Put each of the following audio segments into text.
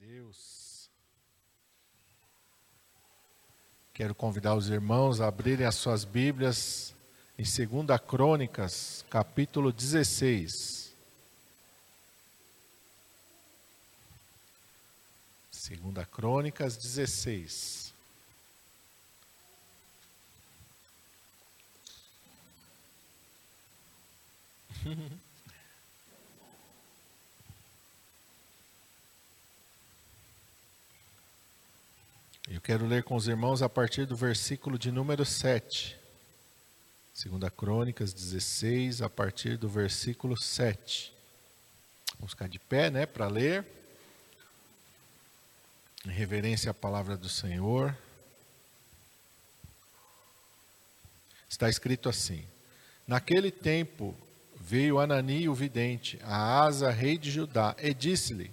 Deus. Quero convidar os irmãos a abrirem as suas Bíblias em 2 Crônicas, capítulo 16. Segunda Crônicas 16. Eu quero ler com os irmãos a partir do versículo de número 7. Segunda Crônicas 16, a partir do versículo 7. Vamos ficar de pé, né, para ler. Em reverência à palavra do Senhor. Está escrito assim: Naquele tempo veio Anani o vidente, a Asa, rei de Judá, e disse-lhe: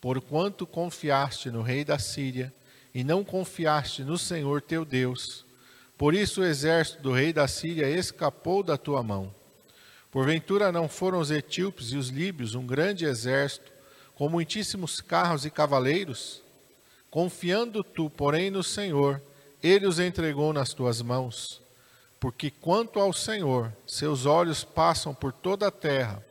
Porquanto confiaste no rei da Síria, e não confiaste no Senhor teu Deus. Por isso o exército do rei da Síria escapou da tua mão. Porventura não foram os etíopes e os líbios um grande exército, com muitíssimos carros e cavaleiros? Confiando tu, porém, no Senhor, ele os entregou nas tuas mãos. Porque quanto ao Senhor, seus olhos passam por toda a terra,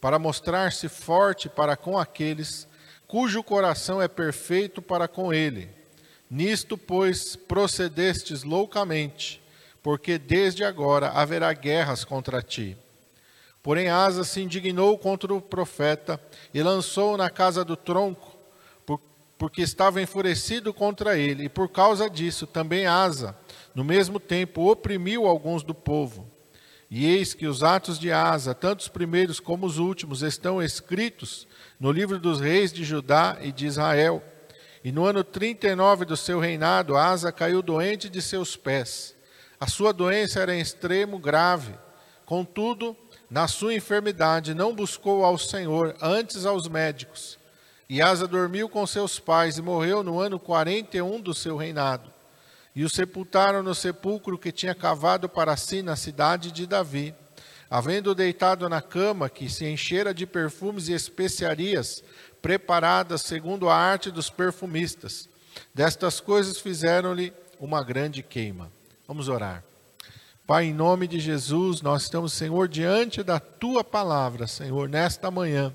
para mostrar-se forte para com aqueles cujo coração é perfeito para com ele Nisto, pois, procedestes loucamente, porque desde agora haverá guerras contra ti. Porém, Asa se indignou contra o profeta e lançou-o na casa do tronco, porque estava enfurecido contra ele, e por causa disso também Asa, no mesmo tempo, oprimiu alguns do povo. E eis que os atos de Asa, tanto os primeiros como os últimos, estão escritos no livro dos reis de Judá e de Israel. E no ano 39 do seu reinado, Asa caiu doente de seus pés. A sua doença era em extremo grave. Contudo, na sua enfermidade, não buscou ao Senhor, antes aos médicos. E Asa dormiu com seus pais e morreu no ano 41 do seu reinado. E o sepultaram no sepulcro que tinha cavado para si na cidade de Davi. Havendo deitado na cama que se enchera de perfumes e especiarias, preparadas segundo a arte dos perfumistas. Destas coisas fizeram-lhe uma grande queima. Vamos orar. Pai, em nome de Jesus, nós estamos, Senhor, diante da tua palavra, Senhor, nesta manhã.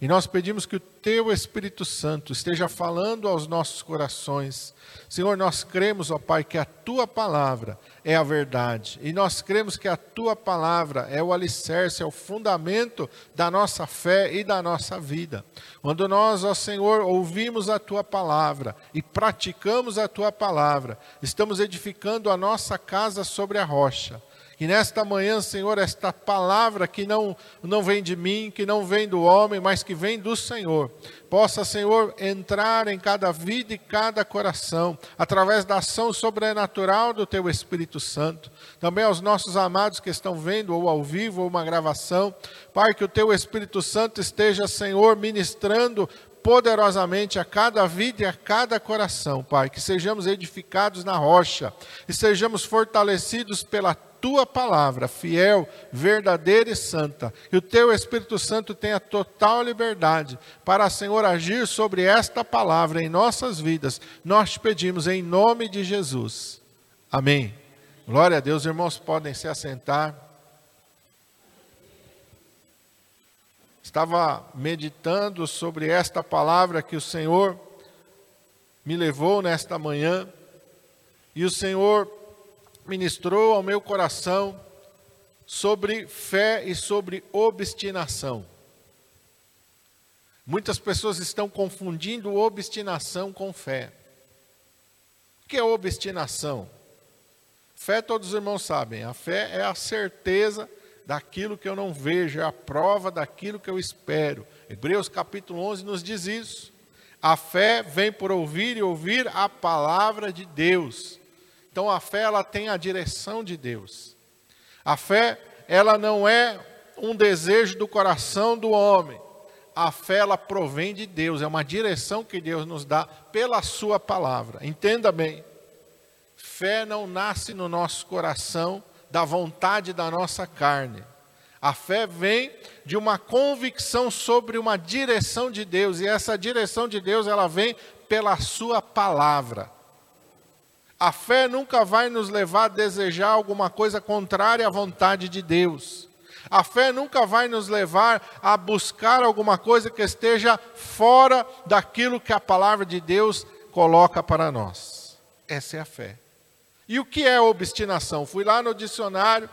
E nós pedimos que o teu Espírito Santo esteja falando aos nossos corações. Senhor, nós cremos, ó Pai, que a tua palavra é a verdade. E nós cremos que a tua palavra é o alicerce, é o fundamento da nossa fé e da nossa vida. Quando nós, ó Senhor, ouvimos a tua palavra e praticamos a tua palavra, estamos edificando a nossa casa sobre a rocha. Que nesta manhã, Senhor, esta palavra que não, não vem de mim, que não vem do homem, mas que vem do Senhor, possa, Senhor, entrar em cada vida e cada coração, através da ação sobrenatural do Teu Espírito Santo. Também aos nossos amados que estão vendo, ou ao vivo, ou uma gravação, Pai, que o Teu Espírito Santo esteja, Senhor, ministrando poderosamente a cada vida e a cada coração, Pai, que sejamos edificados na rocha e sejamos fortalecidos pela tua palavra, fiel, verdadeira e santa. E o teu Espírito Santo tenha total liberdade para, Senhor, agir sobre esta palavra em nossas vidas. Nós te pedimos em nome de Jesus. Amém. Glória a Deus, irmãos, podem se assentar. Estava meditando sobre esta palavra que o Senhor me levou nesta manhã, e o Senhor ministrou ao meu coração sobre fé e sobre obstinação. Muitas pessoas estão confundindo obstinação com fé. O que é obstinação? Fé, todos os irmãos sabem, a fé é a certeza daquilo que eu não vejo, é a prova daquilo que eu espero. Hebreus capítulo 11 nos diz isso. A fé vem por ouvir e ouvir a palavra de Deus. Então a fé ela tem a direção de Deus. A fé ela não é um desejo do coração do homem. A fé ela provém de Deus, é uma direção que Deus nos dá pela sua palavra. Entenda bem. Fé não nasce no nosso coração da vontade da nossa carne. A fé vem de uma convicção sobre uma direção de Deus, e essa direção de Deus ela vem pela sua palavra. A fé nunca vai nos levar a desejar alguma coisa contrária à vontade de Deus. A fé nunca vai nos levar a buscar alguma coisa que esteja fora daquilo que a palavra de Deus coloca para nós. Essa é a fé. E o que é obstinação? Fui lá no dicionário.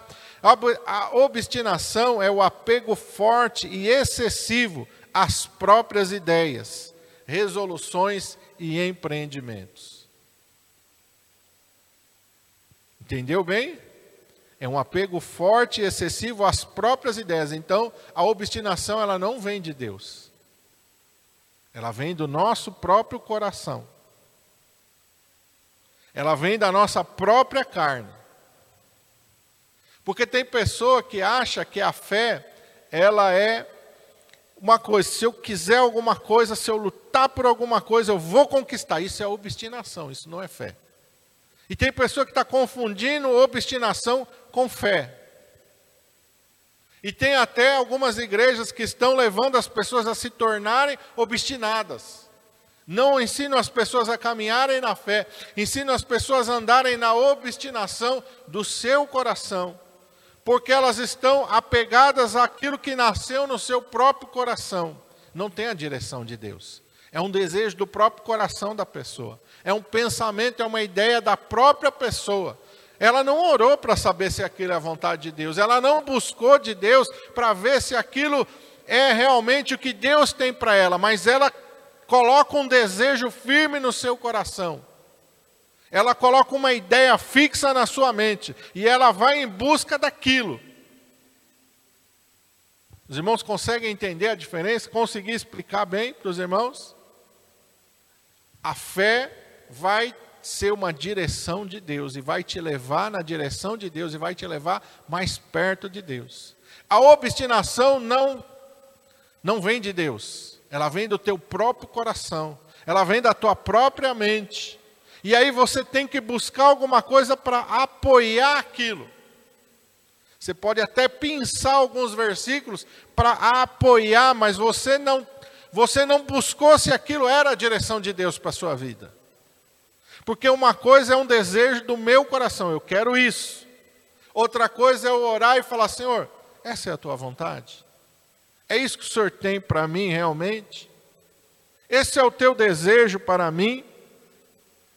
A obstinação é o apego forte e excessivo às próprias ideias, resoluções e empreendimentos. Entendeu bem? É um apego forte e excessivo às próprias ideias. Então, a obstinação ela não vem de Deus. Ela vem do nosso próprio coração. Ela vem da nossa própria carne. Porque tem pessoa que acha que a fé, ela é uma coisa, se eu quiser alguma coisa, se eu lutar por alguma coisa, eu vou conquistar. Isso é obstinação, isso não é fé. E tem pessoa que está confundindo obstinação com fé. E tem até algumas igrejas que estão levando as pessoas a se tornarem obstinadas. Não ensinam as pessoas a caminharem na fé, ensinam as pessoas a andarem na obstinação do seu coração, porque elas estão apegadas àquilo que nasceu no seu próprio coração. Não tem a direção de Deus. É um desejo do próprio coração da pessoa. É um pensamento, é uma ideia da própria pessoa. Ela não orou para saber se aquilo é a vontade de Deus. Ela não buscou de Deus para ver se aquilo é realmente o que Deus tem para ela, mas ela coloca um desejo firme no seu coração. Ela coloca uma ideia fixa na sua mente e ela vai em busca daquilo. Os irmãos conseguem entender a diferença? Conseguir explicar bem para os irmãos? A fé vai ser uma direção de Deus e vai te levar na direção de Deus e vai te levar mais perto de Deus. A obstinação não não vem de Deus, ela vem do teu próprio coração, ela vem da tua própria mente. E aí você tem que buscar alguma coisa para apoiar aquilo. Você pode até pensar alguns versículos para apoiar, mas você não você não buscou se aquilo era a direção de Deus para a sua vida. Porque uma coisa é um desejo do meu coração, eu quero isso. Outra coisa é eu orar e falar: Senhor, essa é a tua vontade? É isso que o Senhor tem para mim realmente? Esse é o teu desejo para mim?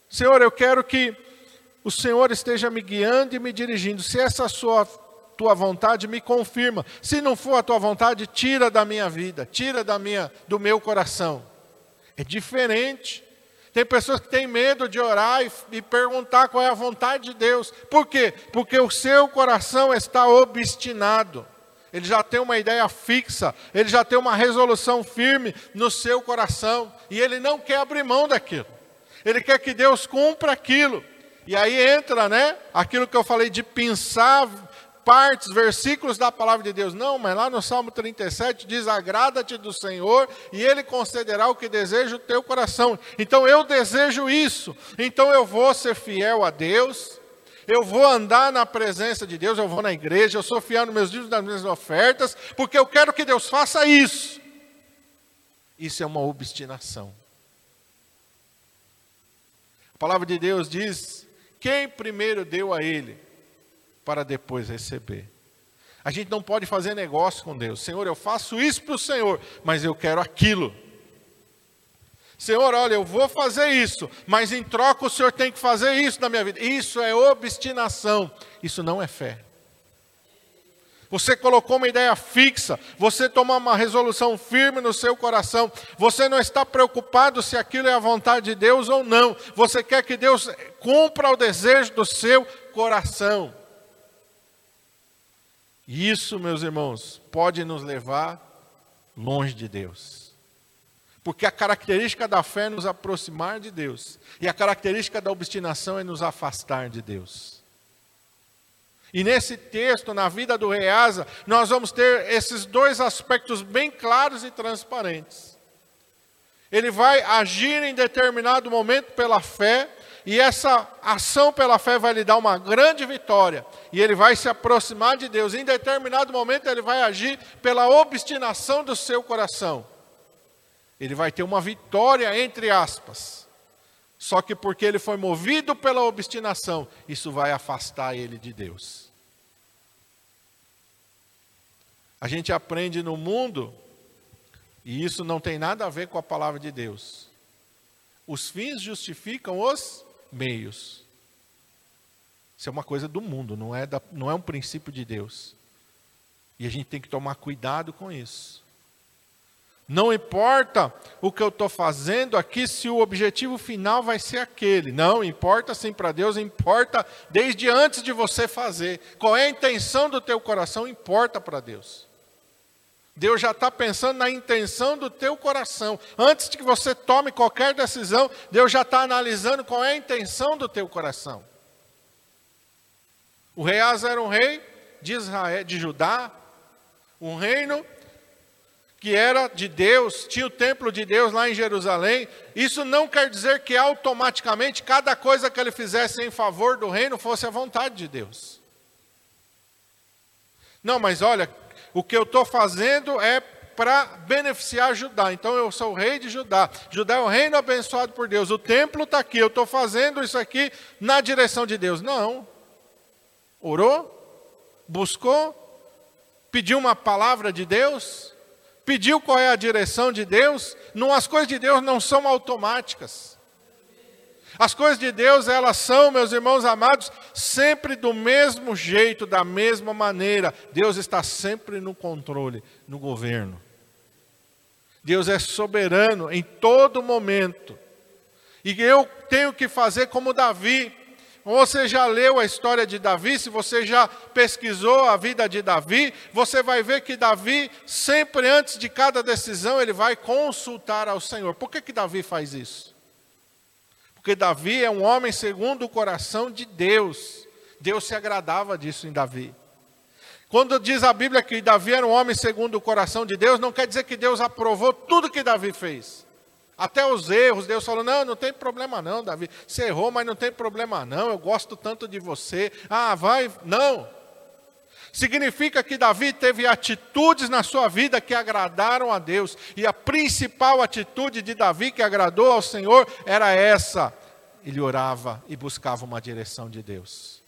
Senhor, eu quero que o Senhor esteja me guiando e me dirigindo. Se essa sua tua vontade, me confirma. Se não for a tua vontade, tira da minha vida, tira da minha do meu coração. É diferente. Tem pessoas que têm medo de orar e, e, perguntar qual é a vontade de Deus. Por quê? Porque o seu coração está obstinado. Ele já tem uma ideia fixa, ele já tem uma resolução firme no seu coração. E ele não quer abrir mão daquilo. Ele quer que Deus cumpra aquilo. E aí entra, né? Aquilo que eu falei de pensar partes, versículos da palavra de Deus. Não, mas lá no Salmo 37 diz: agrada-te do Senhor e Ele concederá o que deseja o teu coração. Então eu desejo isso. Então eu vou ser fiel a Deus. Eu vou andar na presença de Deus, eu vou na igreja, eu sou fiel nos meus dízimos, nas minhas ofertas, porque eu quero que Deus faça isso. Isso é uma obstinação. A palavra de Deus diz: quem primeiro deu a Ele, para depois receber. A gente não pode fazer negócio com Deus. Senhor, eu faço isso para o Senhor, mas eu quero aquilo. Senhor, olha, eu vou fazer isso, mas em troca o Senhor tem que fazer isso na minha vida. Isso é obstinação, isso não é fé. Você colocou uma ideia fixa, você tomou uma resolução firme no seu coração, você não está preocupado se aquilo é a vontade de Deus ou não, você quer que Deus cumpra o desejo do seu coração. Isso, meus irmãos, pode nos levar longe de Deus. Porque a característica da fé é nos aproximar de Deus, e a característica da obstinação é nos afastar de Deus. E nesse texto, na vida do Reasa, nós vamos ter esses dois aspectos bem claros e transparentes. Ele vai agir em determinado momento pela fé, e essa ação pela fé vai lhe dar uma grande vitória, e ele vai se aproximar de Deus. Em determinado momento, ele vai agir pela obstinação do seu coração. Ele vai ter uma vitória, entre aspas. Só que porque ele foi movido pela obstinação, isso vai afastar ele de Deus. A gente aprende no mundo, e isso não tem nada a ver com a palavra de Deus. Os fins justificam os meios. Isso é uma coisa do mundo, não é, da, não é um princípio de Deus. E a gente tem que tomar cuidado com isso. Não importa o que eu estou fazendo aqui, se o objetivo final vai ser aquele. Não, importa sim para Deus, importa desde antes de você fazer. Qual é a intenção do teu coração, importa para Deus. Deus já está pensando na intenção do teu coração. Antes de que você tome qualquer decisão, Deus já está analisando qual é a intenção do teu coração. O rei Asa era um rei de Israel, de Judá, um reino que era de Deus, tinha o templo de Deus lá em Jerusalém. Isso não quer dizer que automaticamente cada coisa que ele fizesse em favor do reino fosse a vontade de Deus. Não, mas olha, o que eu estou fazendo é para beneficiar Judá. Então eu sou o rei de Judá. Judá é o reino abençoado por Deus. O templo está aqui. Eu estou fazendo isso aqui na direção de Deus. Não. Orou? Buscou? Pediu uma palavra de Deus? pediu qual é a direção de Deus, não, as coisas de Deus não são automáticas. As coisas de Deus, elas são, meus irmãos amados, sempre do mesmo jeito, da mesma maneira. Deus está sempre no controle, no governo. Deus é soberano em todo momento. E eu tenho que fazer como Davi. Você já leu a história de Davi? Se você já pesquisou a vida de Davi, você vai ver que Davi, sempre antes de cada decisão, ele vai consultar ao Senhor. Por que, que Davi faz isso? Porque Davi é um homem segundo o coração de Deus. Deus se agradava disso em Davi. Quando diz a Bíblia que Davi era um homem segundo o coração de Deus, não quer dizer que Deus aprovou tudo que Davi fez. Até os erros, Deus falou: não, não tem problema não, Davi. Você errou, mas não tem problema não. Eu gosto tanto de você. Ah, vai. Não. Significa que Davi teve atitudes na sua vida que agradaram a Deus. E a principal atitude de Davi que agradou ao Senhor era essa: ele orava e buscava uma direção de Deus.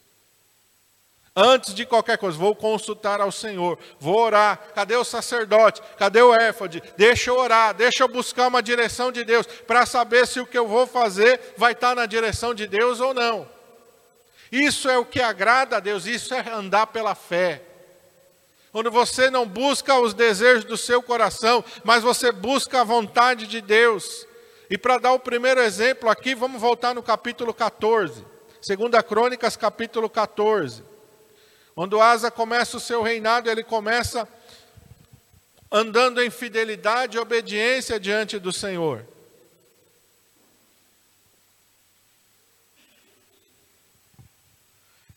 Antes de qualquer coisa, vou consultar ao Senhor, vou orar. Cadê o sacerdote? Cadê o éfode? Deixa eu orar, deixa eu buscar uma direção de Deus para saber se o que eu vou fazer vai estar na direção de Deus ou não. Isso é o que agrada a Deus, isso é andar pela fé. Quando você não busca os desejos do seu coração, mas você busca a vontade de Deus. E para dar o primeiro exemplo aqui, vamos voltar no capítulo 14. Segunda Crônicas, capítulo 14. Quando Asa começa o seu reinado, ele começa andando em fidelidade e obediência diante do Senhor.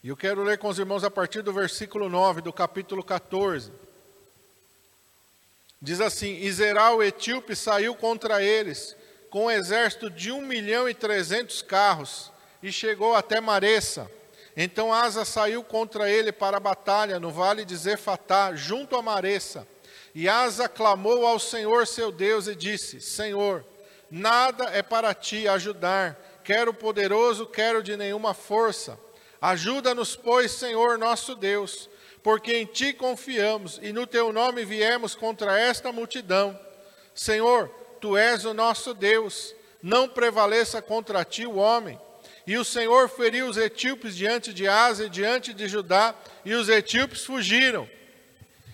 E eu quero ler com os irmãos a partir do versículo 9 do capítulo 14. Diz assim: Iseral, o etíope, saiu contra eles com um exército de um milhão e trezentos carros e chegou até Maressa. Então Asa saiu contra ele para a batalha no vale de Zefatá, junto a Maressa. E Asa clamou ao Senhor seu Deus e disse: Senhor, nada é para ti ajudar, quero poderoso, quero de nenhuma força. Ajuda-nos, pois, Senhor nosso Deus, porque em ti confiamos e no teu nome viemos contra esta multidão. Senhor, tu és o nosso Deus, não prevaleça contra ti o homem e o Senhor feriu os etíopes diante de Asa e diante de Judá, e os etíopes fugiram.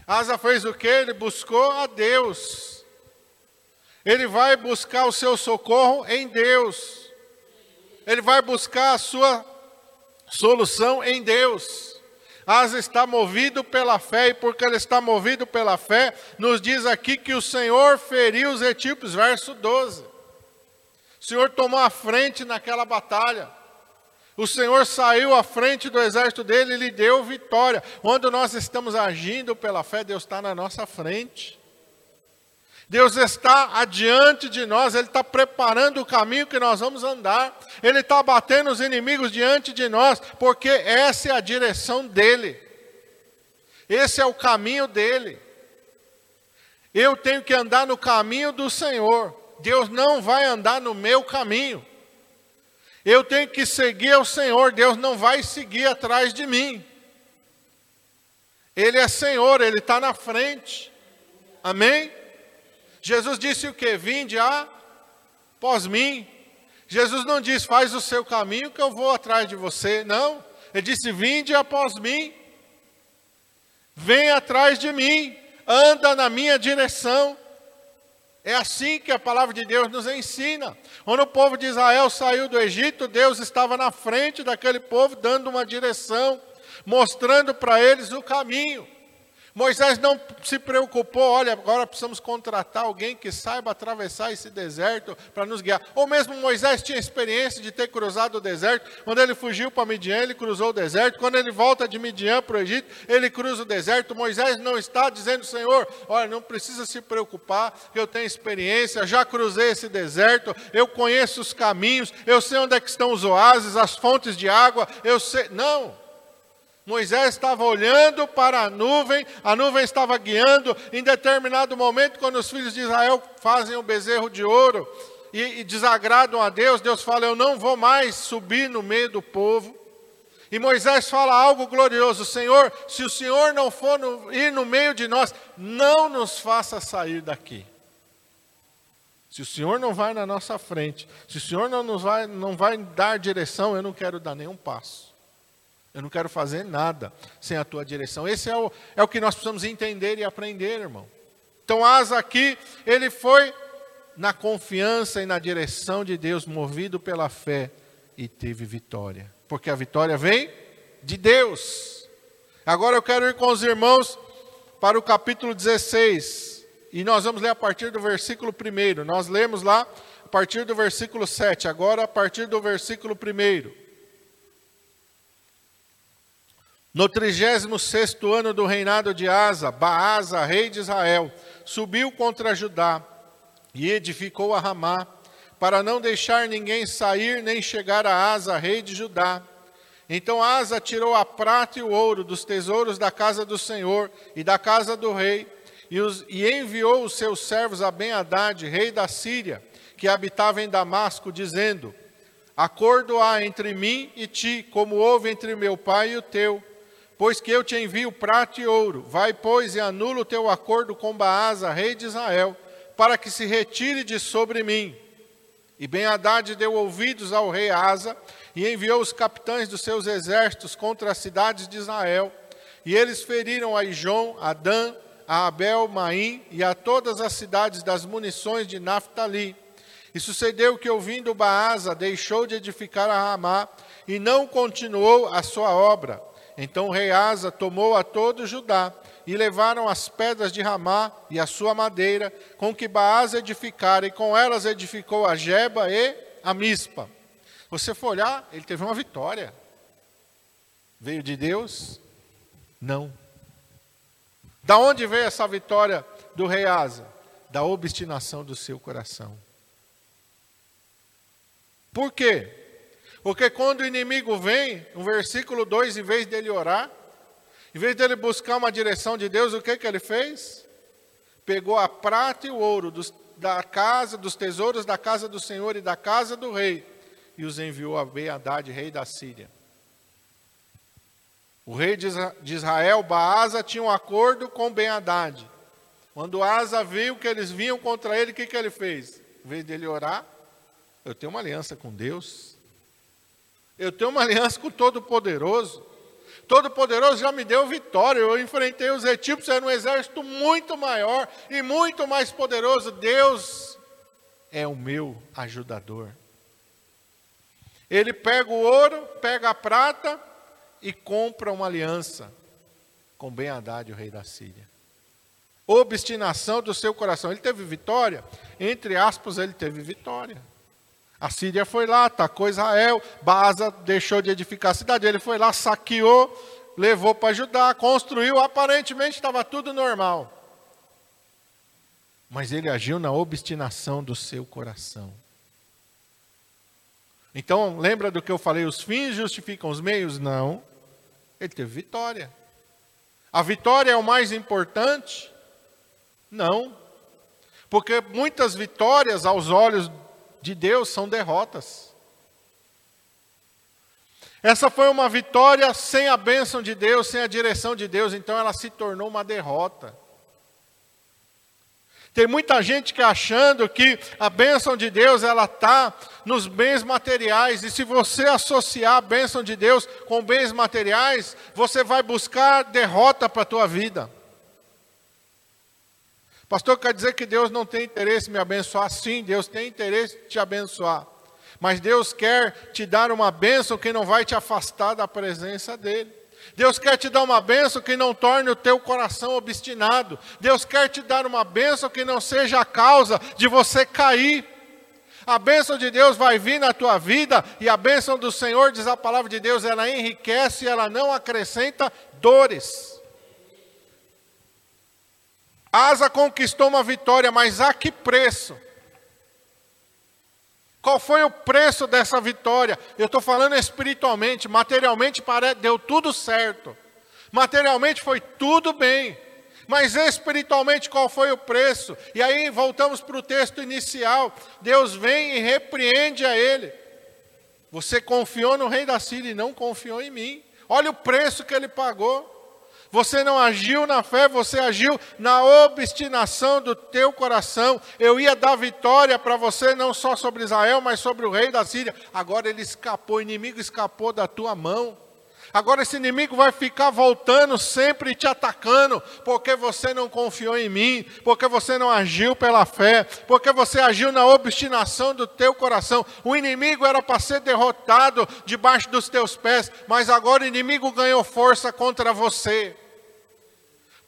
Asa fez o que? Ele buscou a Deus. Ele vai buscar o seu socorro em Deus. Ele vai buscar a sua solução em Deus. Asa está movido pela fé, e porque ele está movido pela fé, nos diz aqui que o Senhor feriu os etíopes, verso 12. O Senhor tomou a frente naquela batalha. O Senhor saiu à frente do exército dele e lhe deu vitória. Quando nós estamos agindo pela fé, Deus está na nossa frente. Deus está adiante de nós, Ele está preparando o caminho que nós vamos andar, Ele está batendo os inimigos diante de nós, porque essa é a direção dEle, esse é o caminho dEle. Eu tenho que andar no caminho do Senhor, Deus não vai andar no meu caminho. Eu tenho que seguir o Senhor, Deus não vai seguir atrás de mim. Ele é Senhor, Ele está na frente. Amém? Jesus disse o que? Vinde após mim. Jesus não disse, faz o seu caminho que eu vou atrás de você. Não. Ele disse, vinde após mim. Vem atrás de mim. Anda na minha direção. É assim que a palavra de Deus nos ensina. Quando o povo de Israel saiu do Egito, Deus estava na frente daquele povo, dando uma direção, mostrando para eles o caminho. Moisés não se preocupou, olha, agora precisamos contratar alguém que saiba atravessar esse deserto para nos guiar. Ou mesmo Moisés tinha experiência de ter cruzado o deserto. Quando ele fugiu para Midian, ele cruzou o deserto. Quando ele volta de Midian para o Egito, ele cruza o deserto. Moisés não está dizendo, Senhor, olha, não precisa se preocupar, eu tenho experiência, já cruzei esse deserto, eu conheço os caminhos, eu sei onde é que estão os oásis, as fontes de água, eu sei. Não. Moisés estava olhando para a nuvem, a nuvem estava guiando. Em determinado momento, quando os filhos de Israel fazem o bezerro de ouro e, e desagradam a Deus, Deus fala: Eu não vou mais subir no meio do povo. E Moisés fala algo glorioso: Senhor, se o Senhor não for no, ir no meio de nós, não nos faça sair daqui. Se o Senhor não vai na nossa frente, se o Senhor não nos vai, não vai dar direção, eu não quero dar nenhum passo. Eu não quero fazer nada sem a tua direção. Esse é o, é o que nós precisamos entender e aprender, irmão. Então, Asa aqui, ele foi na confiança e na direção de Deus, movido pela fé, e teve vitória. Porque a vitória vem de Deus. Agora eu quero ir com os irmãos para o capítulo 16. E nós vamos ler a partir do versículo 1. Nós lemos lá a partir do versículo 7. Agora a partir do versículo 1. No 36 ano do reinado de Asa, Baasa, rei de Israel, subiu contra Judá e edificou a Ramá, para não deixar ninguém sair nem chegar a Asa, rei de Judá. Então Asa tirou a prata e o ouro dos tesouros da casa do Senhor e da casa do rei, e, os, e enviou os seus servos a Ben-Hadad, rei da Síria, que habitava em Damasco, dizendo: Acordo há entre mim e ti, como houve entre meu pai e o teu pois que eu te envio prata e ouro. Vai, pois, e anula o teu acordo com Baasa, rei de Israel, para que se retire de sobre mim. E Ben-Hadad deu ouvidos ao rei Asa, e enviou os capitães dos seus exércitos contra as cidades de Israel. E eles feriram a Ijon, a Dan, a Abel, Maim e a todas as cidades das munições de Naphtali. E sucedeu que, ouvindo Baasa, deixou de edificar a Ramá e não continuou a sua obra. Então o rei Asa tomou a todo Judá e levaram as pedras de Ramá e a sua madeira, com que Baasa edificara, e com elas edificou a Jeba e a Mispa. Você for olhar, ele teve uma vitória. Veio de Deus? Não. Da onde veio essa vitória do rei Asa? Da obstinação do seu coração. Por quê? Porque quando o inimigo vem, no versículo 2, em vez dele orar, em vez dele buscar uma direção de Deus, o que, que ele fez? Pegou a prata e o ouro dos, da casa, dos tesouros da casa do Senhor e da casa do rei, e os enviou a Ben-Hadad, rei da Síria. O rei de Israel, Baasa, tinha um acordo com Ben-Hadad. Quando Asa viu que eles vinham contra ele, o que, que ele fez? Em vez dele orar, eu tenho uma aliança com Deus, eu tenho uma aliança com o Todo-Poderoso. Todo-Poderoso já me deu vitória. Eu enfrentei os etíopes, era um exército muito maior e muito mais poderoso. Deus é o meu ajudador. Ele pega o ouro, pega a prata e compra uma aliança com Ben-Hadad, o rei da Síria. Obstinação do seu coração. Ele teve vitória? Entre aspas, ele teve vitória. A Síria foi lá, atacou Israel, Baza deixou de edificar a cidade, ele foi lá, saqueou, levou para Judá, construiu, aparentemente estava tudo normal. mas ele agiu na obstinação do seu coração. Então, lembra do que eu falei? Os fins justificam os meios? Não. Ele teve vitória. A vitória é o mais importante? Não. Porque muitas vitórias aos olhos de Deus são derrotas. Essa foi uma vitória sem a bênção de Deus, sem a direção de Deus, então ela se tornou uma derrota. Tem muita gente que achando que a bênção de Deus ela está nos bens materiais e se você associar a bênção de Deus com bens materiais, você vai buscar derrota para a tua vida. Pastor, quer dizer que Deus não tem interesse em me abençoar? Sim, Deus tem interesse em te abençoar. Mas Deus quer te dar uma bênção que não vai te afastar da presença dEle. Deus quer te dar uma bênção que não torne o teu coração obstinado. Deus quer te dar uma bênção que não seja a causa de você cair. A bênção de Deus vai vir na tua vida e a bênção do Senhor, diz a palavra de Deus, ela enriquece e ela não acrescenta dores. Asa conquistou uma vitória, mas a que preço? Qual foi o preço dessa vitória? Eu estou falando espiritualmente, materialmente deu tudo certo. Materialmente foi tudo bem. Mas espiritualmente qual foi o preço? E aí voltamos para o texto inicial. Deus vem e repreende a ele. Você confiou no rei da Síria e não confiou em mim. Olha o preço que ele pagou. Você não agiu na fé, você agiu na obstinação do teu coração. Eu ia dar vitória para você não só sobre Israel, mas sobre o rei da Síria. Agora ele escapou, o inimigo escapou da tua mão. Agora esse inimigo vai ficar voltando sempre te atacando, porque você não confiou em mim, porque você não agiu pela fé, porque você agiu na obstinação do teu coração. O inimigo era para ser derrotado debaixo dos teus pés, mas agora o inimigo ganhou força contra você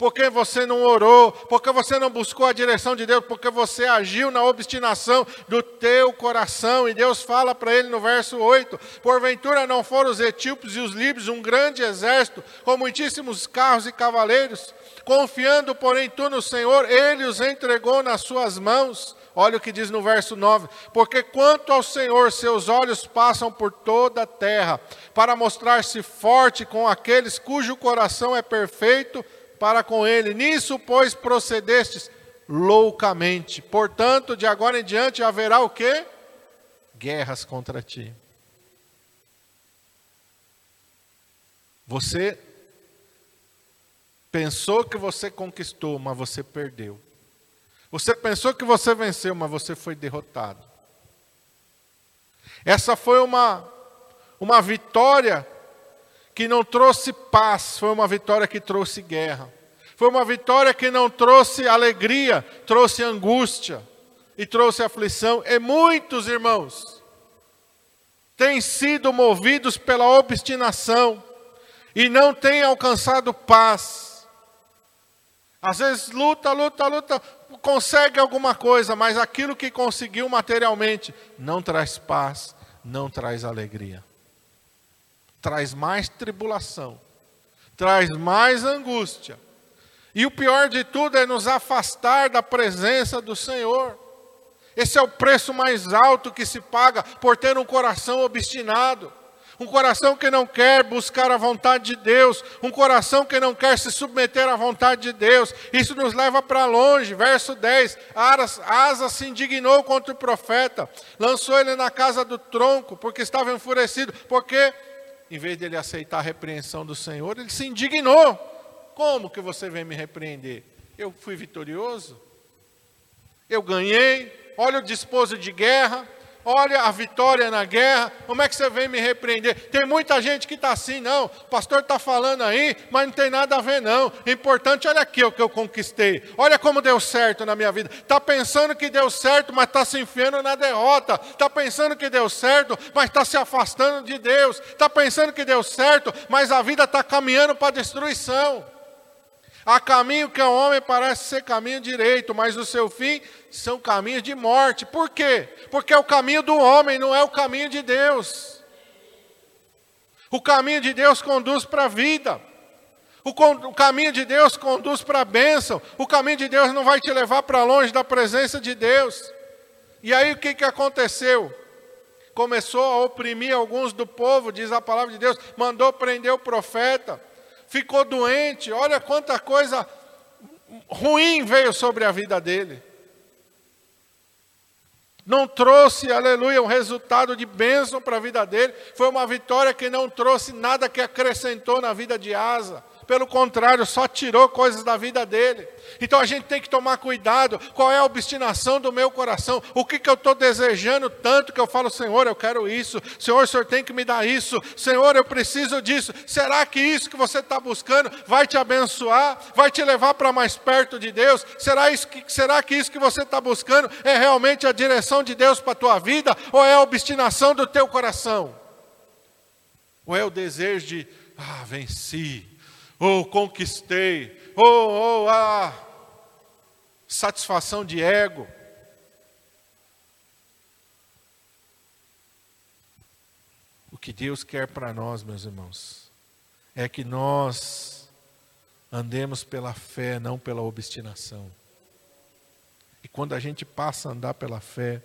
porque você não orou, porque você não buscou a direção de Deus, porque você agiu na obstinação do teu coração. E Deus fala para ele no verso 8: Porventura não foram os etíopes e os líbios um grande exército, com muitíssimos carros e cavaleiros? Confiando, porém, tu no Senhor, ele os entregou nas suas mãos. Olha o que diz no verso 9: Porque quanto ao Senhor, seus olhos passam por toda a terra, para mostrar-se forte com aqueles cujo coração é perfeito para com ele. Nisso, pois, procedestes loucamente. Portanto, de agora em diante haverá o quê? Guerras contra ti. Você pensou que você conquistou, mas você perdeu. Você pensou que você venceu, mas você foi derrotado. Essa foi uma, uma vitória que não trouxe paz, foi uma vitória que trouxe guerra. Foi uma vitória que não trouxe alegria, trouxe angústia e trouxe aflição. E muitos irmãos têm sido movidos pela obstinação e não têm alcançado paz. Às vezes luta, luta, luta, consegue alguma coisa, mas aquilo que conseguiu materialmente não traz paz, não traz alegria traz mais tribulação, traz mais angústia. E o pior de tudo é nos afastar da presença do Senhor. Esse é o preço mais alto que se paga por ter um coração obstinado. Um coração que não quer buscar a vontade de Deus, um coração que não quer se submeter à vontade de Deus. Isso nos leva para longe. Verso 10: Asa se indignou contra o profeta, lançou ele na casa do tronco, porque estava enfurecido, porque em vez de ele aceitar a repreensão do Senhor, ele se indignou. Como que você vem me repreender? Eu fui vitorioso? Eu ganhei? Olha o disposto de guerra, olha a vitória na guerra, como é que você vem me repreender? Tem muita gente que está assim, não, o pastor está falando aí, mas não tem nada a ver não. Importante, olha aqui o que eu conquistei, olha como deu certo na minha vida. Está pensando que deu certo, mas está se enfiando na derrota. Está pensando que deu certo, mas está se afastando de Deus. Está pensando que deu certo, mas a vida está caminhando para a destruição. Há caminho que ao homem parece ser caminho direito, mas o seu fim são caminhos de morte. Por quê? Porque é o caminho do homem, não é o caminho de Deus. O caminho de Deus conduz para a vida. O, o caminho de Deus conduz para a bênção. O caminho de Deus não vai te levar para longe da presença de Deus. E aí o que, que aconteceu? Começou a oprimir alguns do povo, diz a palavra de Deus, mandou prender o profeta, ficou doente, olha quanta coisa ruim veio sobre a vida dele. Não trouxe, aleluia, um resultado de bênção para a vida dele. Foi uma vitória que não trouxe nada que acrescentou na vida de Asa pelo contrário, só tirou coisas da vida dele. Então a gente tem que tomar cuidado. Qual é a obstinação do meu coração? O que, que eu estou desejando tanto que eu falo, Senhor, eu quero isso. Senhor, o Senhor tem que me dar isso. Senhor, eu preciso disso. Será que isso que você está buscando vai te abençoar? Vai te levar para mais perto de Deus? Será, isso que, será que isso que você está buscando é realmente a direção de Deus para a tua vida? Ou é a obstinação do teu coração? Ou é o desejo de, ah, venci ou conquistei, ou, oh, ah, satisfação de ego. O que Deus quer para nós, meus irmãos, é que nós andemos pela fé, não pela obstinação. E quando a gente passa a andar pela fé,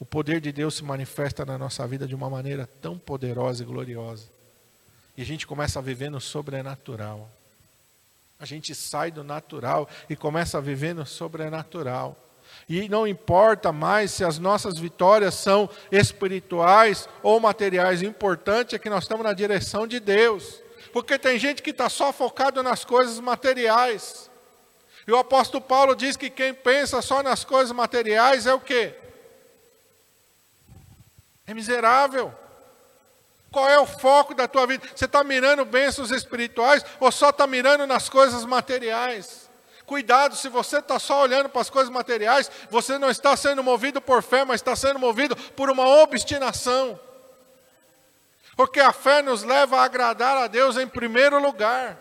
o poder de Deus se manifesta na nossa vida de uma maneira tão poderosa e gloriosa. E a gente começa a viver no sobrenatural. A gente sai do natural e começa a viver no sobrenatural. E não importa mais se as nossas vitórias são espirituais ou materiais, o importante é que nós estamos na direção de Deus. Porque tem gente que está só focado nas coisas materiais. E o apóstolo Paulo diz que quem pensa só nas coisas materiais é o quê? É miserável. Qual é o foco da tua vida? Você está mirando bênçãos espirituais ou só está mirando nas coisas materiais? Cuidado, se você está só olhando para as coisas materiais, você não está sendo movido por fé, mas está sendo movido por uma obstinação. Porque a fé nos leva a agradar a Deus em primeiro lugar.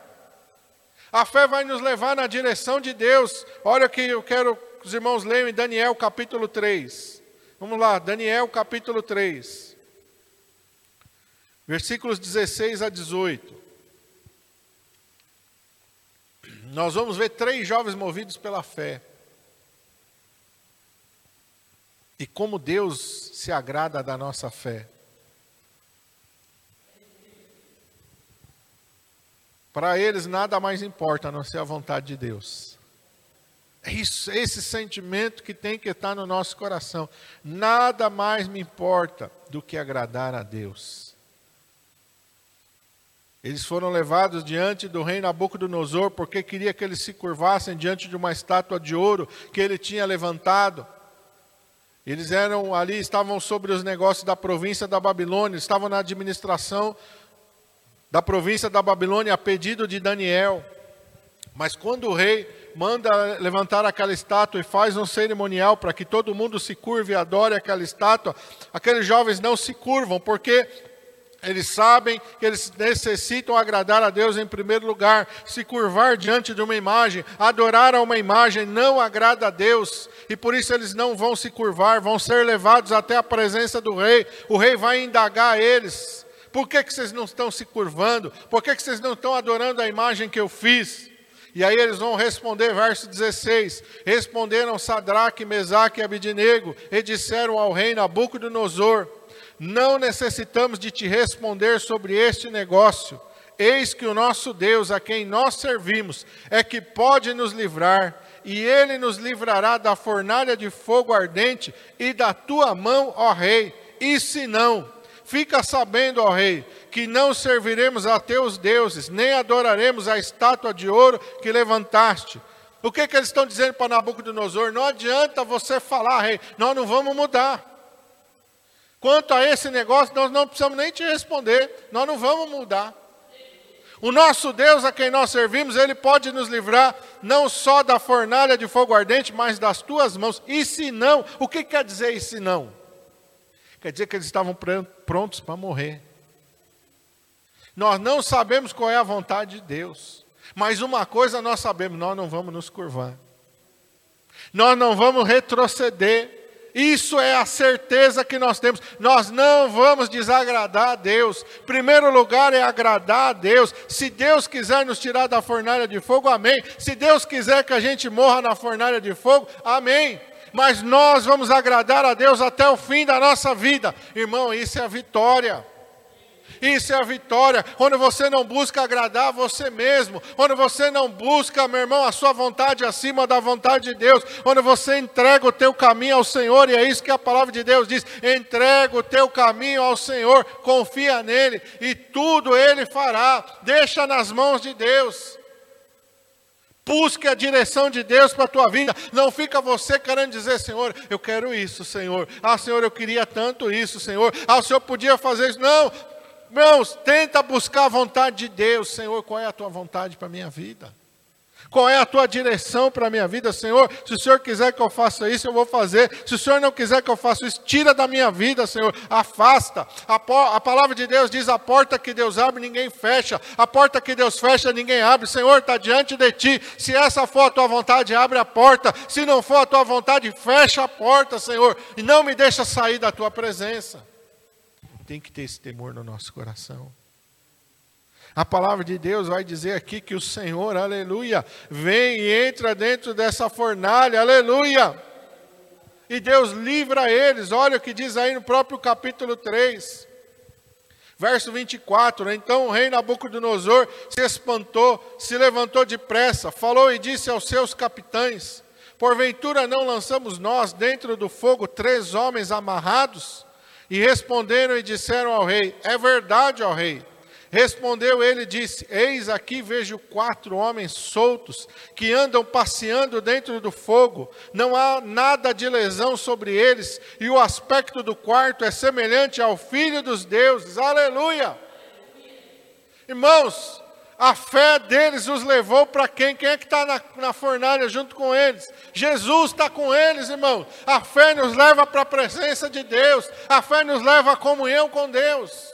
A fé vai nos levar na direção de Deus. Olha que eu quero que os irmãos leiam em Daniel capítulo 3. Vamos lá, Daniel capítulo 3 versículos 16 a 18. Nós vamos ver três jovens movidos pela fé. E como Deus se agrada da nossa fé. Para eles nada mais importa a não ser a vontade de Deus. É isso, é esse sentimento que tem que estar no nosso coração. Nada mais me importa do que agradar a Deus. Eles foram levados diante do rei Nabucodonosor porque queria que eles se curvassem diante de uma estátua de ouro que ele tinha levantado. Eles eram ali, estavam sobre os negócios da província da Babilônia, estavam na administração da província da Babilônia a pedido de Daniel. Mas quando o rei manda levantar aquela estátua e faz um cerimonial para que todo mundo se curve e adore aquela estátua, aqueles jovens não se curvam, porque eles sabem que eles necessitam agradar a Deus em primeiro lugar. Se curvar diante de uma imagem, adorar a uma imagem, não agrada a Deus. E por isso eles não vão se curvar, vão ser levados até a presença do rei. O rei vai indagar eles. Por que, que vocês não estão se curvando? Por que, que vocês não estão adorando a imagem que eu fiz? E aí eles vão responder, verso 16: Responderam Sadraque, Mesaque e Abidinego, e disseram ao rei Nabucodonosor: não necessitamos de te responder sobre este negócio. Eis que o nosso Deus, a quem nós servimos, é que pode nos livrar, e ele nos livrará da fornalha de fogo ardente e da tua mão, ó Rei. E se não, fica sabendo, ó Rei, que não serviremos a teus deuses, nem adoraremos a estátua de ouro que levantaste. O que, que eles estão dizendo para Nabucodonosor? Não adianta você falar, rei, nós não vamos mudar. Quanto a esse negócio, nós não precisamos nem te responder, nós não vamos mudar. O nosso Deus a quem nós servimos, Ele pode nos livrar não só da fornalha de fogo ardente, mas das tuas mãos. E se não, o que quer dizer e se não? Quer dizer que eles estavam prontos para morrer. Nós não sabemos qual é a vontade de Deus, mas uma coisa nós sabemos: nós não vamos nos curvar, nós não vamos retroceder Isso é a certeza que nós temos. Nós não vamos desagradar a Deus. Primeiro lugar é agradar a Deus. Se Deus quiser nos tirar da fornalha de fogo, amém. Se Deus quiser que a gente morra na fornalha de fogo, amém. Mas nós vamos agradar a Deus até o fim da nossa vida. Irmão, isso é a vitória. Isso é a vitória. Quando você não busca agradar você mesmo, quando você não busca, meu irmão, a sua vontade acima da vontade de Deus, quando você entrega o teu caminho ao Senhor, e é isso que a palavra de Deus diz: entrega o teu caminho ao Senhor, confia nele e tudo ele fará. Deixa nas mãos de Deus. Busque a direção de Deus para a tua vida. Não fica você querendo dizer, Senhor, eu quero isso, Senhor. Ah, Senhor, eu queria tanto isso, Senhor. Ah, o Senhor podia fazer isso. Não, Irmãos, tenta buscar a vontade de Deus. Senhor, qual é a tua vontade para a minha vida? Qual é a tua direção para a minha vida, Senhor? Se o Senhor quiser que eu faça isso, eu vou fazer. Se o Senhor não quiser que eu faça isso, tira da minha vida, Senhor. Afasta. A, a, palavra de Deus diz: a porta que Deus abre, ninguém fecha. A porta que Deus fecha, ninguém abre. Senhor, está diante de ti. Se essa for a tua vontade, abre a porta. Se não for a tua vontade, fecha a porta, Senhor. E não me deixa sair da tua presença tem que ter esse temor no nosso coração. A palavra de Deus vai dizer aqui que o Senhor, aleluia, vem e entra dentro dessa fornalha, aleluia. E Deus livra eles, olha o que diz aí no próprio capítulo 3, verso 24. Então o rei Nabucodonosor se espantou, se levantou depressa, falou e disse aos seus capitães: Porventura não lançamos nós dentro do fogo três homens amarrados? E responderam e disseram ao rei: É verdade, ó rei. Respondeu ele e disse: Eis aqui vejo quatro homens soltos que andam passeando dentro do fogo. Não há nada de lesão sobre eles, e o aspecto do quarto é semelhante ao filho dos deuses. Aleluia! Irmãos, a fé deles os levou para quem? Quem é que está na, na fornalha junto com eles? Jesus está com eles, irmão. A fé nos leva para a presença de Deus. A fé nos leva à comunhão com Deus.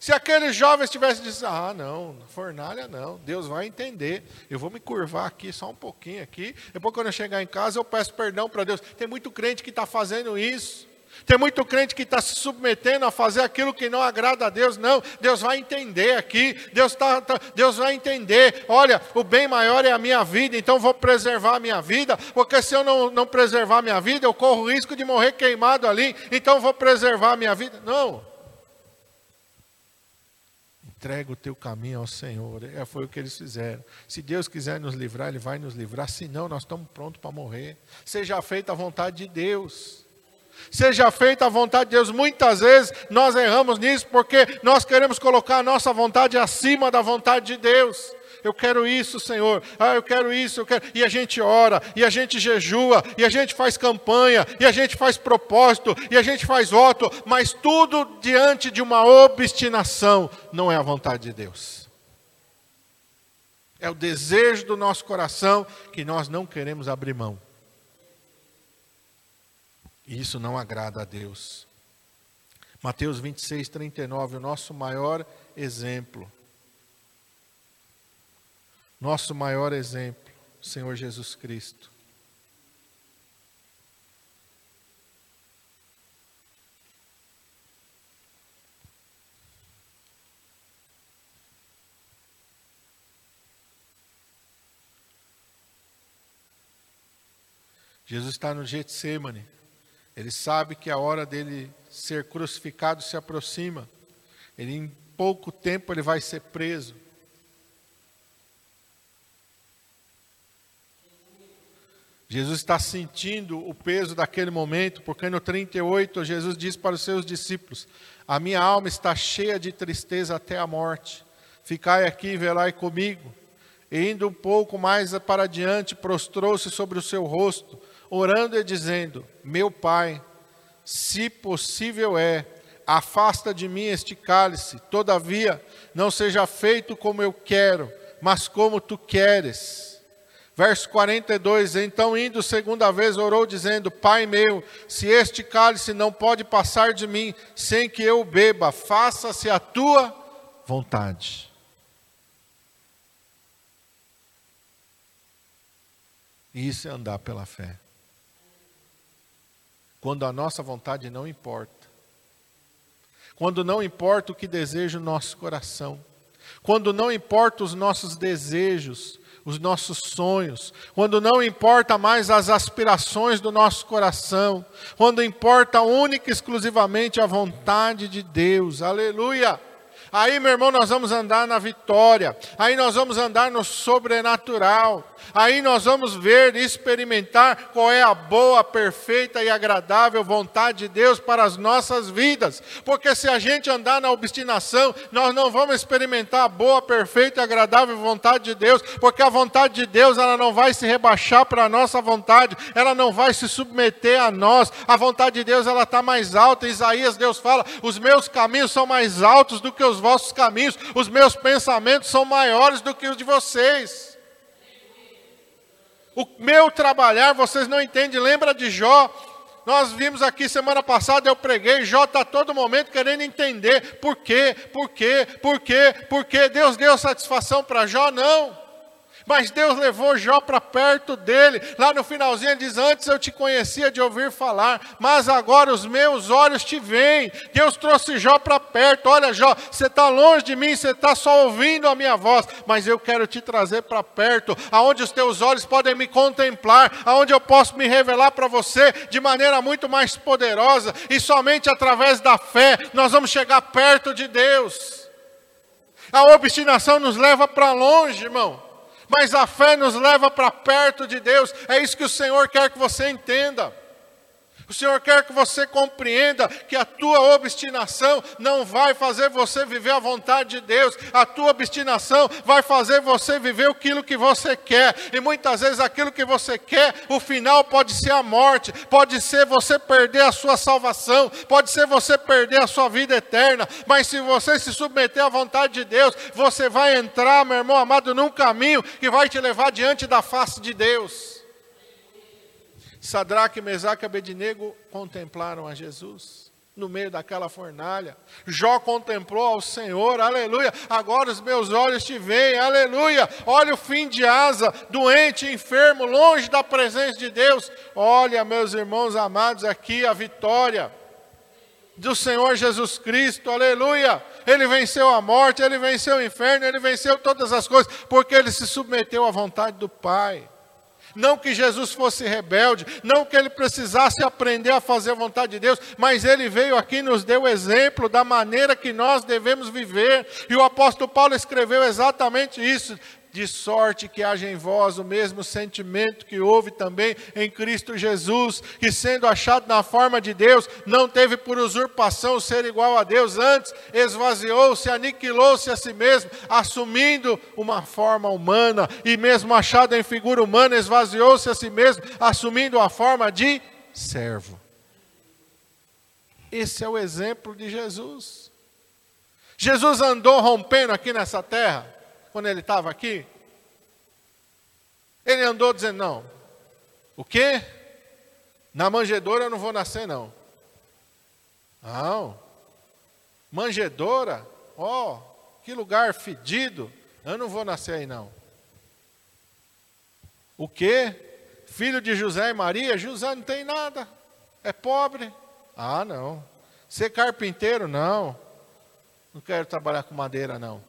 Se aqueles jovens tivessem dito, ah, não, fornalha não, Deus vai entender. Eu vou me curvar aqui só um pouquinho aqui. Depois, quando eu chegar em casa, eu peço perdão para Deus. Tem muito crente que está fazendo isso. Tem muito crente que está se submetendo a fazer aquilo que não agrada a Deus. Não, Deus vai entender aqui. Deus, tá, tá, Deus vai entender. Olha, o bem maior é a minha vida, então vou preservar a minha vida. Porque se eu não, não preservar a minha vida, eu corro o risco de morrer queimado ali. Então vou preservar a minha vida. Não. Entrega o teu caminho ao Senhor. É, foi o que eles fizeram. Se Deus quiser nos livrar, Ele vai nos livrar. Se não, nós estamos prontos para morrer. Seja feita a vontade de Deus. Seja feita a vontade de Deus. Muitas vezes nós erramos nisso porque nós queremos colocar a nossa vontade acima da vontade de Deus. Eu quero isso, Senhor. Ah, eu quero isso, eu quero. E a gente ora, e a gente jejua, e a gente faz campanha, e a gente faz propósito, e a gente faz voto, mas tudo diante de uma obstinação não é a vontade de Deus. É o desejo do nosso coração que nós não queremos abrir mão. E isso não agrada a Deus. Mateus 26, 39, o nosso maior exemplo. Nosso maior exemplo, Senhor Jesus Cristo. Jesus está no Getsemane. Ele sabe que a hora dele ser crucificado se aproxima. Ele em pouco tempo ele vai ser preso. Jesus está sentindo o peso daquele momento, porque no 38 Jesus diz para os seus discípulos: A minha alma está cheia de tristeza até a morte. Ficai aqui e velai comigo. E indo um pouco mais para diante, prostrou-se sobre o seu rosto orando e dizendo: Meu Pai, se possível é, afasta de mim este cálice, todavia não seja feito como eu quero, mas como tu queres. Verso 42: Então, indo segunda vez, orou, dizendo: Pai meu, se este cálice não pode passar de mim sem que eu beba, faça-se a tua vontade. Isso é andar pela fé. Quando a nossa vontade não importa. Quando não importa o que deseja o nosso coração. Quando não importa os nossos desejos, os nossos sonhos, quando não importa mais as aspirações do nosso coração, quando importa única e exclusivamente a vontade de Deus. Aleluia! Aí, meu irmão, nós vamos andar na vitória. Aí nós vamos andar no sobrenatural. Aí nós vamos ver e experimentar qual é a boa, perfeita e agradável vontade de Deus para as nossas vidas. Porque se a gente andar na obstinação, nós não vamos experimentar a boa, perfeita e agradável vontade de Deus, porque a vontade de Deus, ela não vai se rebaixar para a nossa vontade, ela não vai se submeter a nós. A vontade de Deus, ela está mais alta. Isaías, Deus fala: "Os meus caminhos são mais altos do que os vossos caminhos, os meus pensamentos são maiores do que os de vocês." O meu trabalhar, vocês não entendem, lembra de Jó? Nós vimos aqui semana passada, eu preguei, Jó está todo momento querendo entender por quê, por quê, por quê, por quê. Deus deu satisfação para Jó? Não. Mas Deus levou Jó para perto dele. Lá no finalzinho ele diz: Antes eu te conhecia de ouvir falar, mas agora os meus olhos te veem. Deus trouxe Jó para perto. Olha, Jó, você está longe de mim, você está só ouvindo a minha voz, mas eu quero te trazer para perto, aonde os teus olhos podem me contemplar, aonde eu posso me revelar para você de maneira muito mais poderosa, e somente através da fé nós vamos chegar perto de Deus. A obstinação nos leva para longe, irmão mas a fé nos leva para perto de Deus. É isso que o Senhor quer que você entenda. O Senhor quer que você compreenda que a tua obstinação não vai fazer você viver a vontade de Deus, a tua obstinação vai fazer você viver aquilo que você quer, e muitas vezes aquilo que você quer, o final pode ser a morte, pode ser você perder a sua salvação, pode ser você perder a sua vida eterna, mas se você se submeter à vontade de Deus, você vai entrar, meu irmão amado, num caminho que vai te levar diante da face de Deus. Sadraque, Mesaque e Abednego contemplaram a Jesus no meio daquela fornalha. Jó contemplou ao Senhor, aleluia. Agora os meus olhos te veem, aleluia. Olha o fim de asa, doente, enfermo, longe da presença de Deus. Olha, meus irmãos amados, aqui a vitória do Senhor Jesus Cristo, aleluia. Ele venceu a morte, ele venceu o inferno, ele venceu todas as coisas, porque ele se submeteu à vontade do Pai. Não que Jesus fosse rebelde, não que ele precisasse aprender a fazer a vontade de Deus, mas ele veio aqui e nos deu exemplo da maneira que nós devemos viver. E o apóstolo Paulo escreveu exatamente isso de sorte que haja em vós o mesmo sentimento que houve também em Cristo Jesus, que sendo achado na forma de Deus, não teve por usurpação ser igual a Deus, antes esvaziou-se, aniquilou-se a si mesmo, assumindo uma forma humana, e mesmo achado em figura humana, esvaziou-se a si mesmo, assumindo a forma de servo. Esse é o exemplo de Jesus. Jesus andou rompendo aqui nessa terra quando ele estava aqui? Ele andou dizendo: Não, o quê? Na manjedoura eu não vou nascer, não. Não, manjedoura, ó, oh, que lugar fedido, eu não vou nascer aí, não. O quê? Filho de José e Maria? José não tem nada, é pobre. Ah, não. Ser carpinteiro? Não. Não quero trabalhar com madeira, não.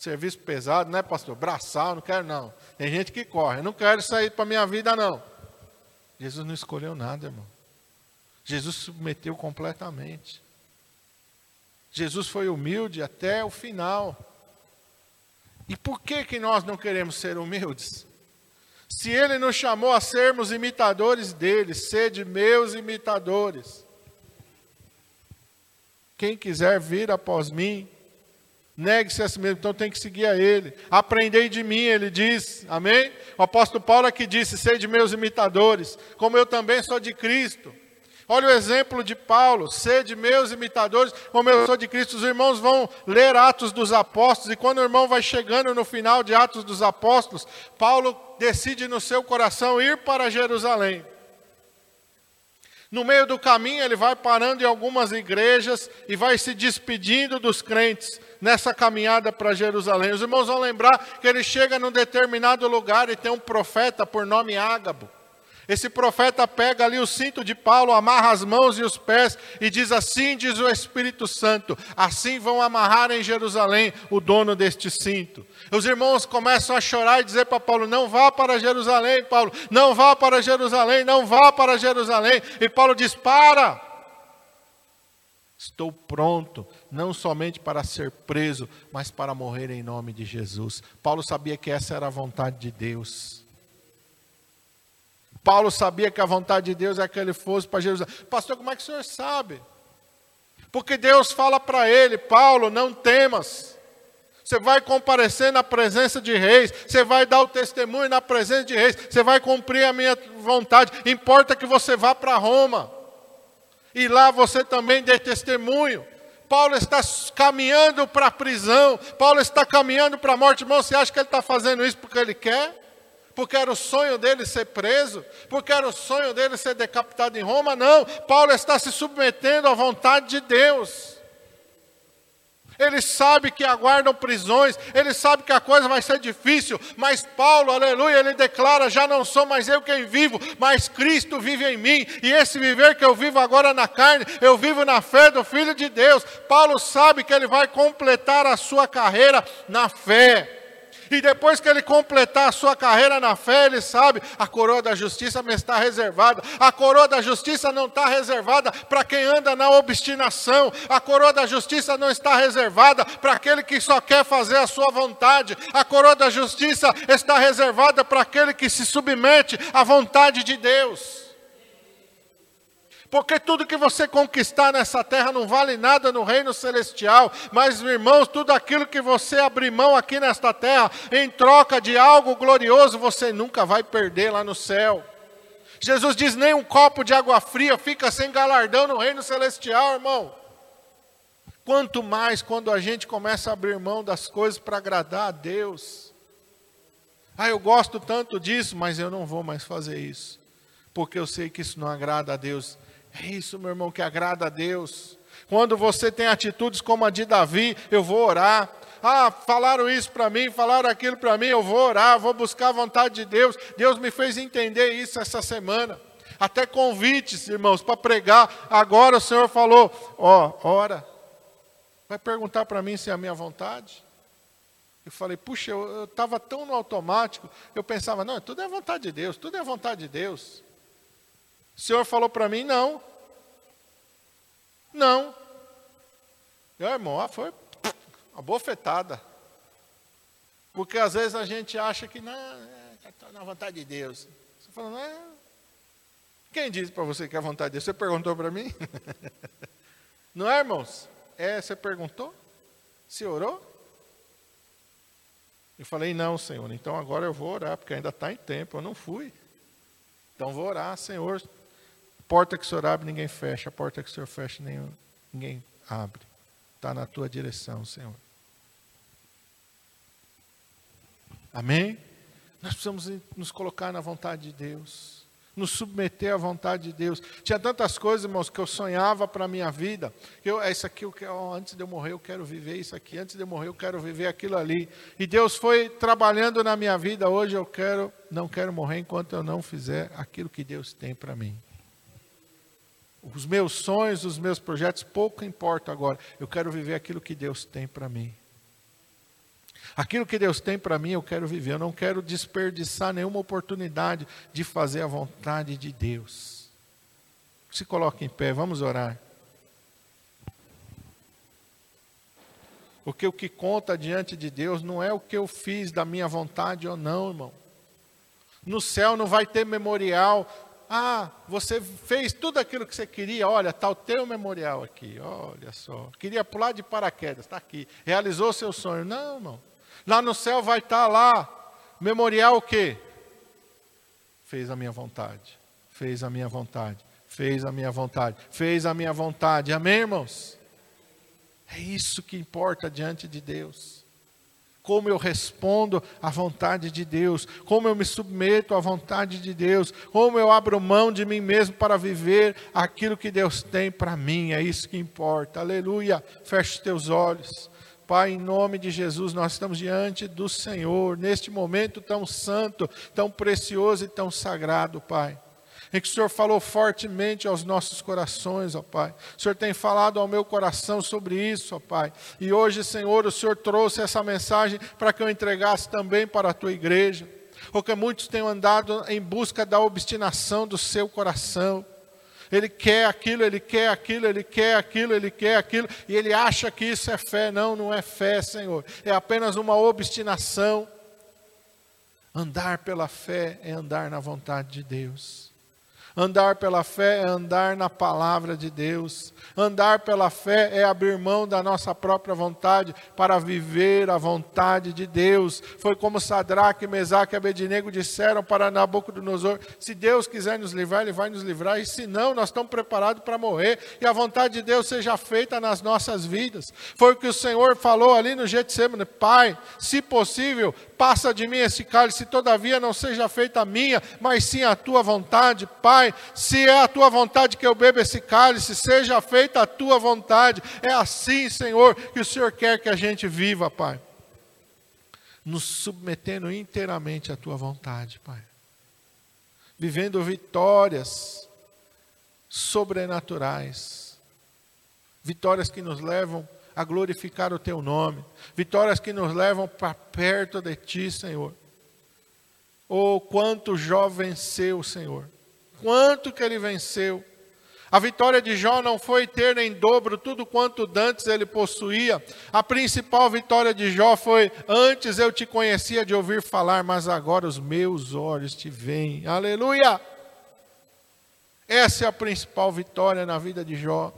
Serviço pesado, né, pastor? Braçal, não quero não. Tem gente que corre, não quero sair para minha vida, não. Jesus não escolheu nada, irmão. Jesus se submeteu completamente. Jesus foi humilde até o final. E por que, que nós não queremos ser humildes? Se ele nos chamou a sermos imitadores dele, sede meus imitadores. Quem quiser vir após mim, Negue-se a si mesmo, então tem que seguir a Ele. Aprendei de mim, ele diz, amém? O apóstolo Paulo aqui disse: Sede meus imitadores, como eu também sou de Cristo. Olha o exemplo de Paulo: Sede meus imitadores, como eu sou de Cristo. Os irmãos vão ler Atos dos Apóstolos, e quando o irmão vai chegando no final de Atos dos Apóstolos, Paulo decide no seu coração ir para Jerusalém. No meio do caminho, ele vai parando em algumas igrejas e vai se despedindo dos crentes nessa caminhada para Jerusalém. Os irmãos vão lembrar que ele chega num determinado lugar e tem um profeta por nome Ágabo. Esse profeta pega ali o cinto de Paulo, amarra as mãos e os pés e diz assim: diz o Espírito Santo, assim vão amarrar em Jerusalém o dono deste cinto. Os irmãos começam a chorar e dizer para Paulo: não vá para Jerusalém, Paulo, não vá para Jerusalém, não vá para Jerusalém. E Paulo diz: para. Estou pronto, não somente para ser preso, mas para morrer em nome de Jesus. Paulo sabia que essa era a vontade de Deus. Paulo sabia que a vontade de Deus é que ele fosse para Jerusalém. Pastor, como é que o senhor sabe? Porque Deus fala para ele: Paulo, não temas. Você vai comparecer na presença de reis, você vai dar o testemunho na presença de reis, você vai cumprir a minha vontade. Importa que você vá para Roma. E lá você também dê testemunho. Paulo está caminhando para a prisão, Paulo está caminhando para a morte. Irmão, você acha que ele está fazendo isso porque ele quer? porque era o sonho dele ser preso, porque era o sonho dele ser decapitado em Roma. Não, Paulo está se submetendo à vontade de Deus. Ele sabe que aguardam prisões, ele sabe que a coisa vai ser difícil, mas Paulo, aleluia, ele declara: já não sou mais eu quem vivo, mas Cristo vive em mim, e esse viver que eu vivo agora na carne, eu vivo na fé do Filho de Deus. Paulo sabe que ele vai completar a sua carreira na fé. E depois que ele completar a sua carreira na fé, ele sabe, a coroa da justiça me está reservada. A coroa da justiça não está reservada para quem anda na obstinação. A coroa da justiça não está reservada para aquele que só quer fazer a sua vontade. A coroa da justiça está reservada para aquele que se submete à vontade de Deus. Porque tudo que você conquistar nessa terra não vale nada no reino celestial. Mas, irmãos, tudo aquilo que você abrir mão aqui nesta terra, em troca de algo glorioso, você nunca vai perder lá no céu. Jesus diz: nem um copo de água fria fica sem galardão no reino celestial, irmão. Quanto mais quando a gente começa a abrir mão das coisas para agradar a Deus. Ah, eu gosto tanto disso, mas eu não vou mais fazer isso, porque eu sei que isso não agrada a Deus. É isso, meu irmão, que agrada a Deus. Quando você tem atitudes como a de Davi, eu vou orar. Ah, falaram isso para mim, falaram aquilo para mim, eu vou orar, vou buscar a vontade de Deus. Deus me fez entender isso essa semana. Até convites, irmãos, para pregar. Agora o Senhor falou: Ó, ora. Vai perguntar para mim se é a minha vontade? Eu falei, puxa, eu estava tão no automático, eu pensava, não, tudo é vontade de Deus, tudo é vontade de Deus. O Senhor falou para mim: não. Não. Meu irmão, ah, foi uma bofetada. Porque às vezes a gente acha que não, é, na vontade de Deus. Você fala, não é. Quem disse para você que é a vontade de Deus? Você perguntou para mim? não é, irmãos? É, você perguntou? Se orou? Eu falei, não, Senhor, então agora eu vou orar, porque ainda está em tempo, eu não fui. Então vou orar, Senhor, porta que o Senhor abre, ninguém fecha. A porta que o Senhor fecha, ninguém abre. Está na tua direção, Senhor. Amém? Nós precisamos nos colocar na vontade de Deus, nos submeter à vontade de Deus. Tinha tantas coisas, irmãos, que eu sonhava para a minha vida. Eu, é isso aqui, eu quero, antes de eu morrer, eu quero viver isso aqui. Antes de eu morrer, eu quero viver aquilo ali. E Deus foi trabalhando na minha vida. Hoje eu quero, não quero morrer enquanto eu não fizer aquilo que Deus tem para mim. Os meus sonhos, os meus projetos, pouco importa agora. Eu quero viver aquilo que Deus tem para mim. Aquilo que Deus tem para mim, eu quero viver. Eu não quero desperdiçar nenhuma oportunidade de fazer a vontade de Deus. Se coloque em pé, vamos orar. Porque o que conta diante de Deus não é o que eu fiz da minha vontade ou não, irmão. No céu não vai ter memorial ah, você fez tudo aquilo que você queria, olha, está o teu memorial aqui, olha só. Queria pular de paraquedas, está aqui. Realizou seu sonho. Não, irmão. Lá no céu vai estar tá lá, memorial o quê? Fez a minha vontade, fez a minha vontade, fez a minha vontade, fez a minha vontade. Amém, irmãos? É isso que importa diante de Deus como eu respondo à vontade de Deus, como eu me submeto à vontade de Deus, como eu abro mão de mim mesmo para viver aquilo que Deus tem para mim, é isso que importa. Aleluia. Feche os teus olhos. Pai, em nome de Jesus, nós estamos diante do Senhor, neste momento tão santo, tão precioso e tão sagrado, Pai. Em que o Senhor falou fortemente aos nossos corações, ó Pai. O Senhor tem falado ao meu coração sobre isso, ó Pai. E hoje, Senhor, o Senhor trouxe essa mensagem para que eu entregasse também para a tua igreja. Porque muitos têm andado em busca da obstinação do seu coração. Ele quer aquilo, ele quer aquilo, ele quer aquilo, ele quer aquilo, e ele acha que isso é fé. Não, não é fé, Senhor. É apenas uma obstinação. Andar pela fé é andar na vontade de Deus. Andar pela fé é andar na palavra de Deus. Andar pela fé é abrir mão da nossa própria vontade para viver a vontade de Deus. Foi como Sadraque, Mesaque e Abednego disseram para Nabucodonosor: se Deus quiser nos livrar, Ele vai nos livrar, e se não, nós estamos preparados para morrer, e a vontade de Deus seja feita nas nossas vidas. Foi o que o Senhor falou ali no Getsemane: Pai, se possível, passa de mim esse cálice, todavia não seja feita a minha, mas sim a tua vontade. Pai, se é a tua vontade que eu beba esse cálice, seja feita a tua vontade. É assim, Senhor, que o Senhor quer que a gente viva, Pai. Nos submetendo inteiramente à tua vontade, Pai. Vivendo vitórias sobrenaturais. Vitórias que nos levam a glorificar o teu nome. Vitórias que nos levam para perto de ti, Senhor. Oh, quanto Jó venceu, Senhor. Quanto que ele venceu. A vitória de Jó não foi ter em dobro tudo quanto dantes ele possuía. A principal vitória de Jó foi: antes eu te conhecia de ouvir falar, mas agora os meus olhos te veem. Aleluia! Essa é a principal vitória na vida de Jó.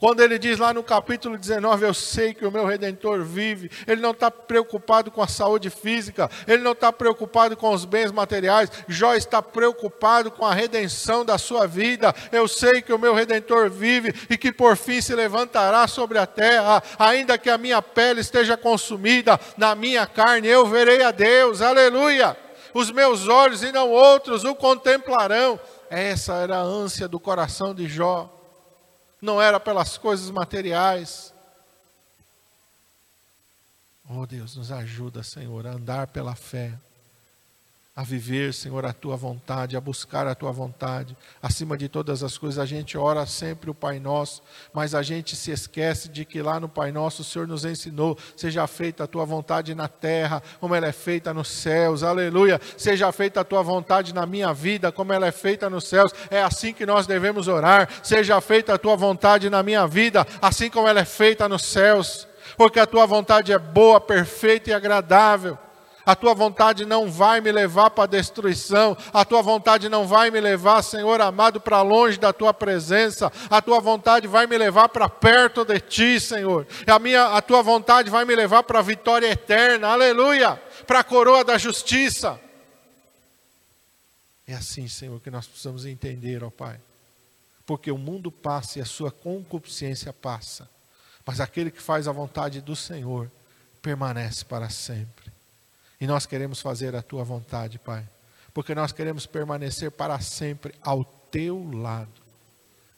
Quando ele diz lá no capítulo 19, eu sei que o meu redentor vive, ele não está preocupado com a saúde física, ele não está preocupado com os bens materiais, Jó está preocupado com a redenção da sua vida. Eu sei que o meu redentor vive e que por fim se levantará sobre a terra, ainda que a minha pele esteja consumida, na minha carne eu verei a Deus, aleluia. Os meus olhos e não outros o contemplarão. Essa era a ânsia do coração de Jó não era pelas coisas materiais. Oh Deus, nos ajuda, Senhor, a andar pela fé, a viver, Senhor, a tua vontade, a buscar a tua vontade. Acima de todas as coisas, a gente ora sempre o Pai Nosso, mas a gente se esquece de que lá no Pai Nosso o Senhor nos ensinou: seja feita a tua vontade na terra, como ela é feita nos céus. Aleluia! Seja feita a tua vontade na minha vida, como ela é feita nos céus. É assim que nós devemos orar. Seja feita a tua vontade na minha vida, assim como ela é feita nos céus. Porque a tua vontade é boa, perfeita e agradável. A tua vontade não vai me levar para a destruição. A tua vontade não vai me levar, Senhor amado, para longe da tua presença. A tua vontade vai me levar para perto de ti, Senhor. A, minha, a tua vontade vai me levar para a vitória eterna. Aleluia! Para a coroa da justiça. É assim, Senhor, que nós precisamos entender, ó Pai. Porque o mundo passa e a sua concupiscência passa. Mas aquele que faz a vontade do Senhor permanece para sempre. E nós queremos fazer a tua vontade, Pai, porque nós queremos permanecer para sempre ao teu lado.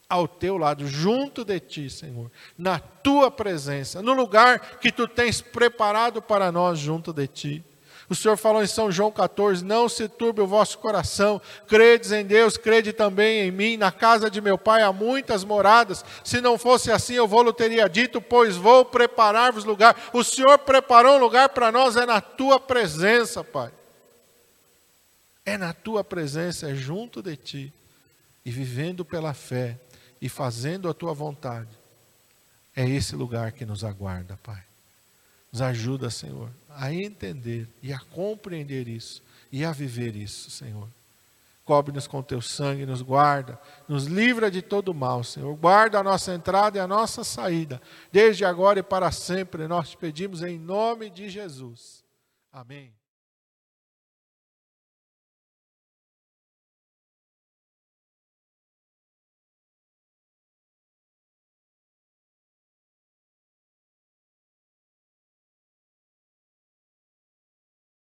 Ao teu lado, junto de ti, Senhor, na tua presença, no lugar que tu tens preparado para nós junto de ti. O Senhor falou em São João 14: Não se turbe o vosso coração, credes em Deus, crede também em mim. Na casa de meu pai há muitas moradas. Se não fosse assim, eu vou-lhe teria dito, pois vou preparar-vos lugar. O Senhor preparou um lugar para nós, é na tua presença, Pai. É na tua presença, é junto de ti. E vivendo pela fé e fazendo a tua vontade. É esse lugar que nos aguarda, Pai. Nos ajuda, Senhor, a entender e a compreender isso e a viver isso, Senhor. Cobre-nos com teu sangue, nos guarda, nos livra de todo mal, Senhor. Guarda a nossa entrada e a nossa saída, desde agora e para sempre. Nós te pedimos em nome de Jesus. Amém.